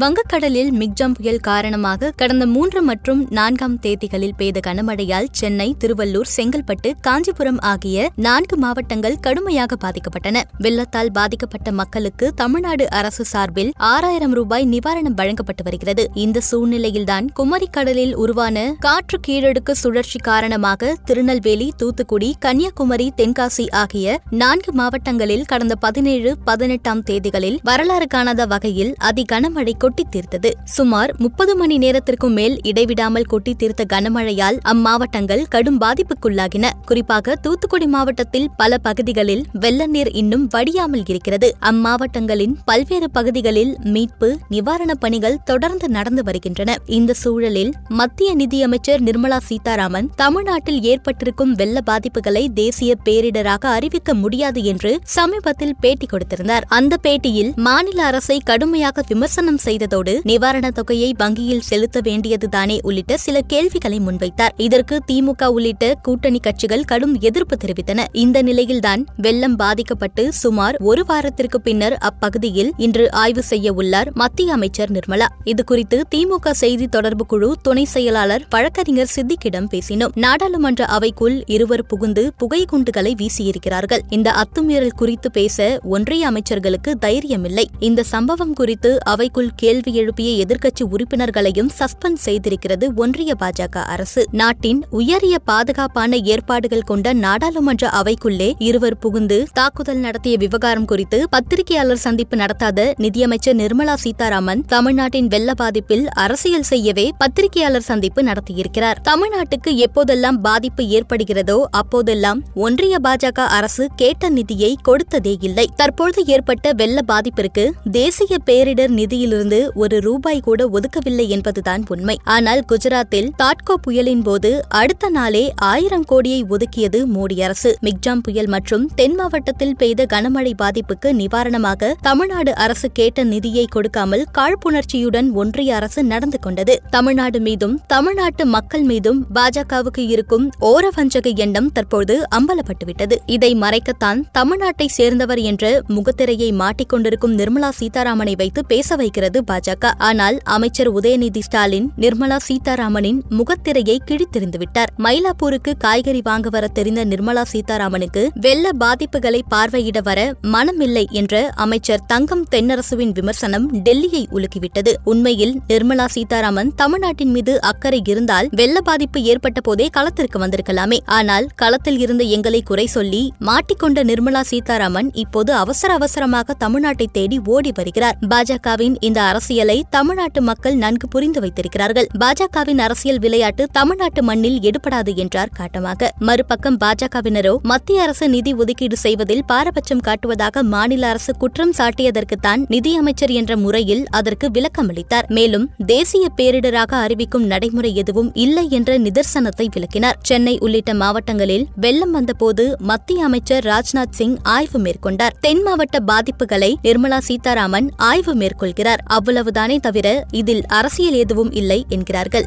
வங்கக்கடலில் மிக்ஜாம் புயல் காரணமாக கடந்த மூன்று மற்றும் நான்காம் தேதிகளில் பெய்த கனமழையால் சென்னை திருவள்ளூர் செங்கல்பட்டு காஞ்சிபுரம் ஆகிய நான்கு மாவட்டங்கள் கடுமையாக பாதிக்கப்பட்டன. வெள்ளத்தால் பாதிக்கப்பட்ட மக்களுக்கு தமிழ்நாடு அரசு சார்பில் ஆறாயிரம் ரூபாய் நிவாரணம் வழங்கப்பட்டு வருகிறது. இந்த சூழ்நிலையில்தான் குமரி கடலில் உருவான காற்று கீழடுக்கு சுழற்சி காரணமாக திருநெல்வேலி தூத்துக்குடி கன்னியாகுமரி தென்காசி ஆகிய நான்கு மாவட்டங்களில் கடந்த பதினேழு பதினெட்டாம் தேதிகளில் வரலாறு காணாத வகையில் அதி கனமழைக்கு கொட்டி தீர்த்தது சுமார் முப்பது மணி நேரத்திற்கும் மேல் இடைவிடாமல் கொட்டி தீர்த்த கனமழையால் அம்மாவட்டங்கள் கடும் பாதிப்புக்குள்ளாகின. குறிப்பாக தூத்துக்குடி மாவட்டத்தில் பல பகுதிகளில் வெள்ள நீர் இன்னும் வடியாமல் இருக்கிறது. அம்மாவட்டங்களின் பல்வேறு பகுதிகளில் மீட்பு நிவாரணப் பணிகள் தொடர்ந்து நடந்து வருகின்றன. இந்த சூழலில் மத்திய நிதியமைச்சர் நிர்மலா சீதாராமன் தமிழ்நாட்டில் ஏற்பட்டிருக்கும் வெள்ள பாதிப்புகளை தேசிய பேரிடராக அறிவிக்க முடியாது என்று சமீபத்தில் பேட்டி கொடுத்திருந்தார். அந்த பேட்டியில் மாநில அரசை கடுமையாக விமர்சனம் செய்ததோடு நிவாரணத் தொகையை வங்கியில் செலுத்த வேண்டியதுதானே உள்ளிட்ட சில கேள்விகளை முன்வைத்தார். இதற்கு திமுக உள்ளிட்ட கூட்டணி கட்சிகள் கடும் எதிர்ப்பு தெரிவித்தன. இந்த நிலையில்தான் வெள்ளம் பாதிக்கப்பட்டு சுமார் ஒரு வாரத்திற்கு பின்னர் அப்பகுதியில் இன்று ஆய்வு செய்ய உள்ளார் மத்திய அமைச்சர் நிர்மலா. இதுகுறித்து திமுக செய்தி தொடர்பு குழு துணை செயலாளர் வழக்கறிஞர் சித்திக்கிடம் பேசினோம். நாடாளுமன்ற அவைக்குள் இருவர் புகுந்து புகை குண்டுகளை வீசியிருக்கிறார்கள். இந்த அத்துமீறல் குறித்து பேச ஒன்றிய அமைச்சர்களுக்கு தைரியமில்லை. இந்த சம்பவம் குறித்து அவைக்குள் கேள்வி எழுப்பிய எதிர்க்கட்சி உறுப்பினர்களையும் சஸ்பெண்ட் செய்திருக்கிறது ஒன்றிய பாஜக அரசு. நாட்டின் உயரிய பாதுகாப்பான ஏற்பாடுகள் கொண்ட நாடாளுமன்ற அவைக்குள்ளே இருவர் புகுந்து தாக்குதல் நடத்திய விவகாரம் குறித்து பத்திரிகையாளர் சந்திப்பு நடத்தாத நிதியமைச்சர் நிர்மலா சீதாராமன் தமிழ்நாட்டின் வெள்ள பாதிப்பில் அரசியல் செய்யவே பத்திரிகையாளர் சந்திப்பு நடத்தியிருக்கிறார். தமிழ்நாட்டுக்கு எப்போதெல்லாம் பாதிப்பு ஏற்படுகிறதோ அப்போதெல்லாம் ஒன்றிய பாஜக அரசு கேட்ட நிதியை கொடுத்ததே இல்லை தற்போது ஏற்பட்ட வெள்ள பாதிப்பிற்கு தேசிய பேரிடர் நிதியிலிருந்து ஒரு ரூபாய் கூட ஒதுக்கவில்லை என்பதுதான் உண்மை. ஆனால் குஜராத்தில் தாட்கோ புயலின் போது அடுத்த நாளே ஆயிரம் கோடியை ஒதுக்கியது மோடி அரசு. மிக்ஜாம் புயல் மற்றும் தென் மாவட்டத்தில் பெய்த கனமழை பாதிப்புக்கு நிவாரணமாக தமிழ்நாடு அரசு கேட்ட நிதியை கொடுக்காமல் காழ்ப்புணர்ச்சியுடன் ஒன்றிய அரசு நடந்து கொண்டது. தமிழ்நாடு மீதும் தமிழ்நாட்டு மக்கள் மீதும் பாஜகவுக்கு இருக்கும் ஓரவஞ்சக எண்ணம் தற்போது அம்பலப்பட்டுவிட்டது. இதை மறைக்கத்தான் தமிழ்நாட்டை சேர்ந்தவர் என்ற முகத்திரையை மாட்டிக்கொண்டிருக்கும் நிர்மலா சீதாராமனை வைத்து பேச வைக்கிறது பாஜக. ஆனால் அமைச்சர் உதயநிதி ஸ்டாலின் நிர்மலா சீதாராமனின் முகத்திரையை கிழித்திருந்துவிட்டார் மயிலாப்பூருக்கு காய்கறி வாங்க வர தெரிந்த நிர்மலா சீதாராமனுக்கு வெள்ள பாதிப்புகளை பார்வையிட வர மனமில்லை என்ற அமைச்சர் தங்கம் தென்னரசுவின் விமர்சனம் டெல்லியை உலுக்கிவிட்டது. உண்மையில் நிர்மலா சீதாராமன் தமிழ்நாட்டின் மீது அக்கறை இருந்தால் வெள்ள பாதிப்பு ஏற்பட்ட போதே களத்திற்கு வந்திருக்கலாமே. ஆனால் களத்தில் இருந்த எங்களை குறை சொல்லி மாட்டிக்கொண்ட நிர்மலா சீதாராமன் இப்போது அவசர அவசரமாக தமிழ்நாட்டை தேடி ஓடி வருகிறார். பாஜகவின் இந்த அரசியலை தமிழ்நாட்டு மக்கள் நன்கு புரிந்து வைத்திருக்கிறார்கள். பாஜகவின் அரசியல் விளையாட்டு தமிழ்நாட்டு மண்ணில் எடுபடாது என்றார் காட்டமாக. மறுபக்கம் பாஜகவினரோ மத்திய அரசு நிதி ஒதுக்கீடு செய்வதில் பாரபட்சம் காட்டுவதாக மாநில அரசு குற்றம் சாட்டியதற்குத்தான் நிதியமைச்சர் என்ற முறையில் அதற்கு விளக்கமளித்தார் மேலும் தேசிய பேரிடராக அறிவிக்கும் நடைமுறை எதுவும் இல்லை என்ற நிதர்சனத்தை விளக்கினார். சென்னை உள்ளிட்ட மாவட்டங்களில் வெள்ளம் வந்தபோது மத்திய அமைச்சர் ராஜ்நாத் சிங் ஆய்வு மேற்கொண்டார். தென் மாவட்ட பாதிப்புகளை நிர்மலா சீதாராமன் ஆய்வு மேற்கொள்கிறார். அவ்வளவுதானே தவிர இதில் அரசியல் எதுவும் இல்லை என்கிறார்கள்.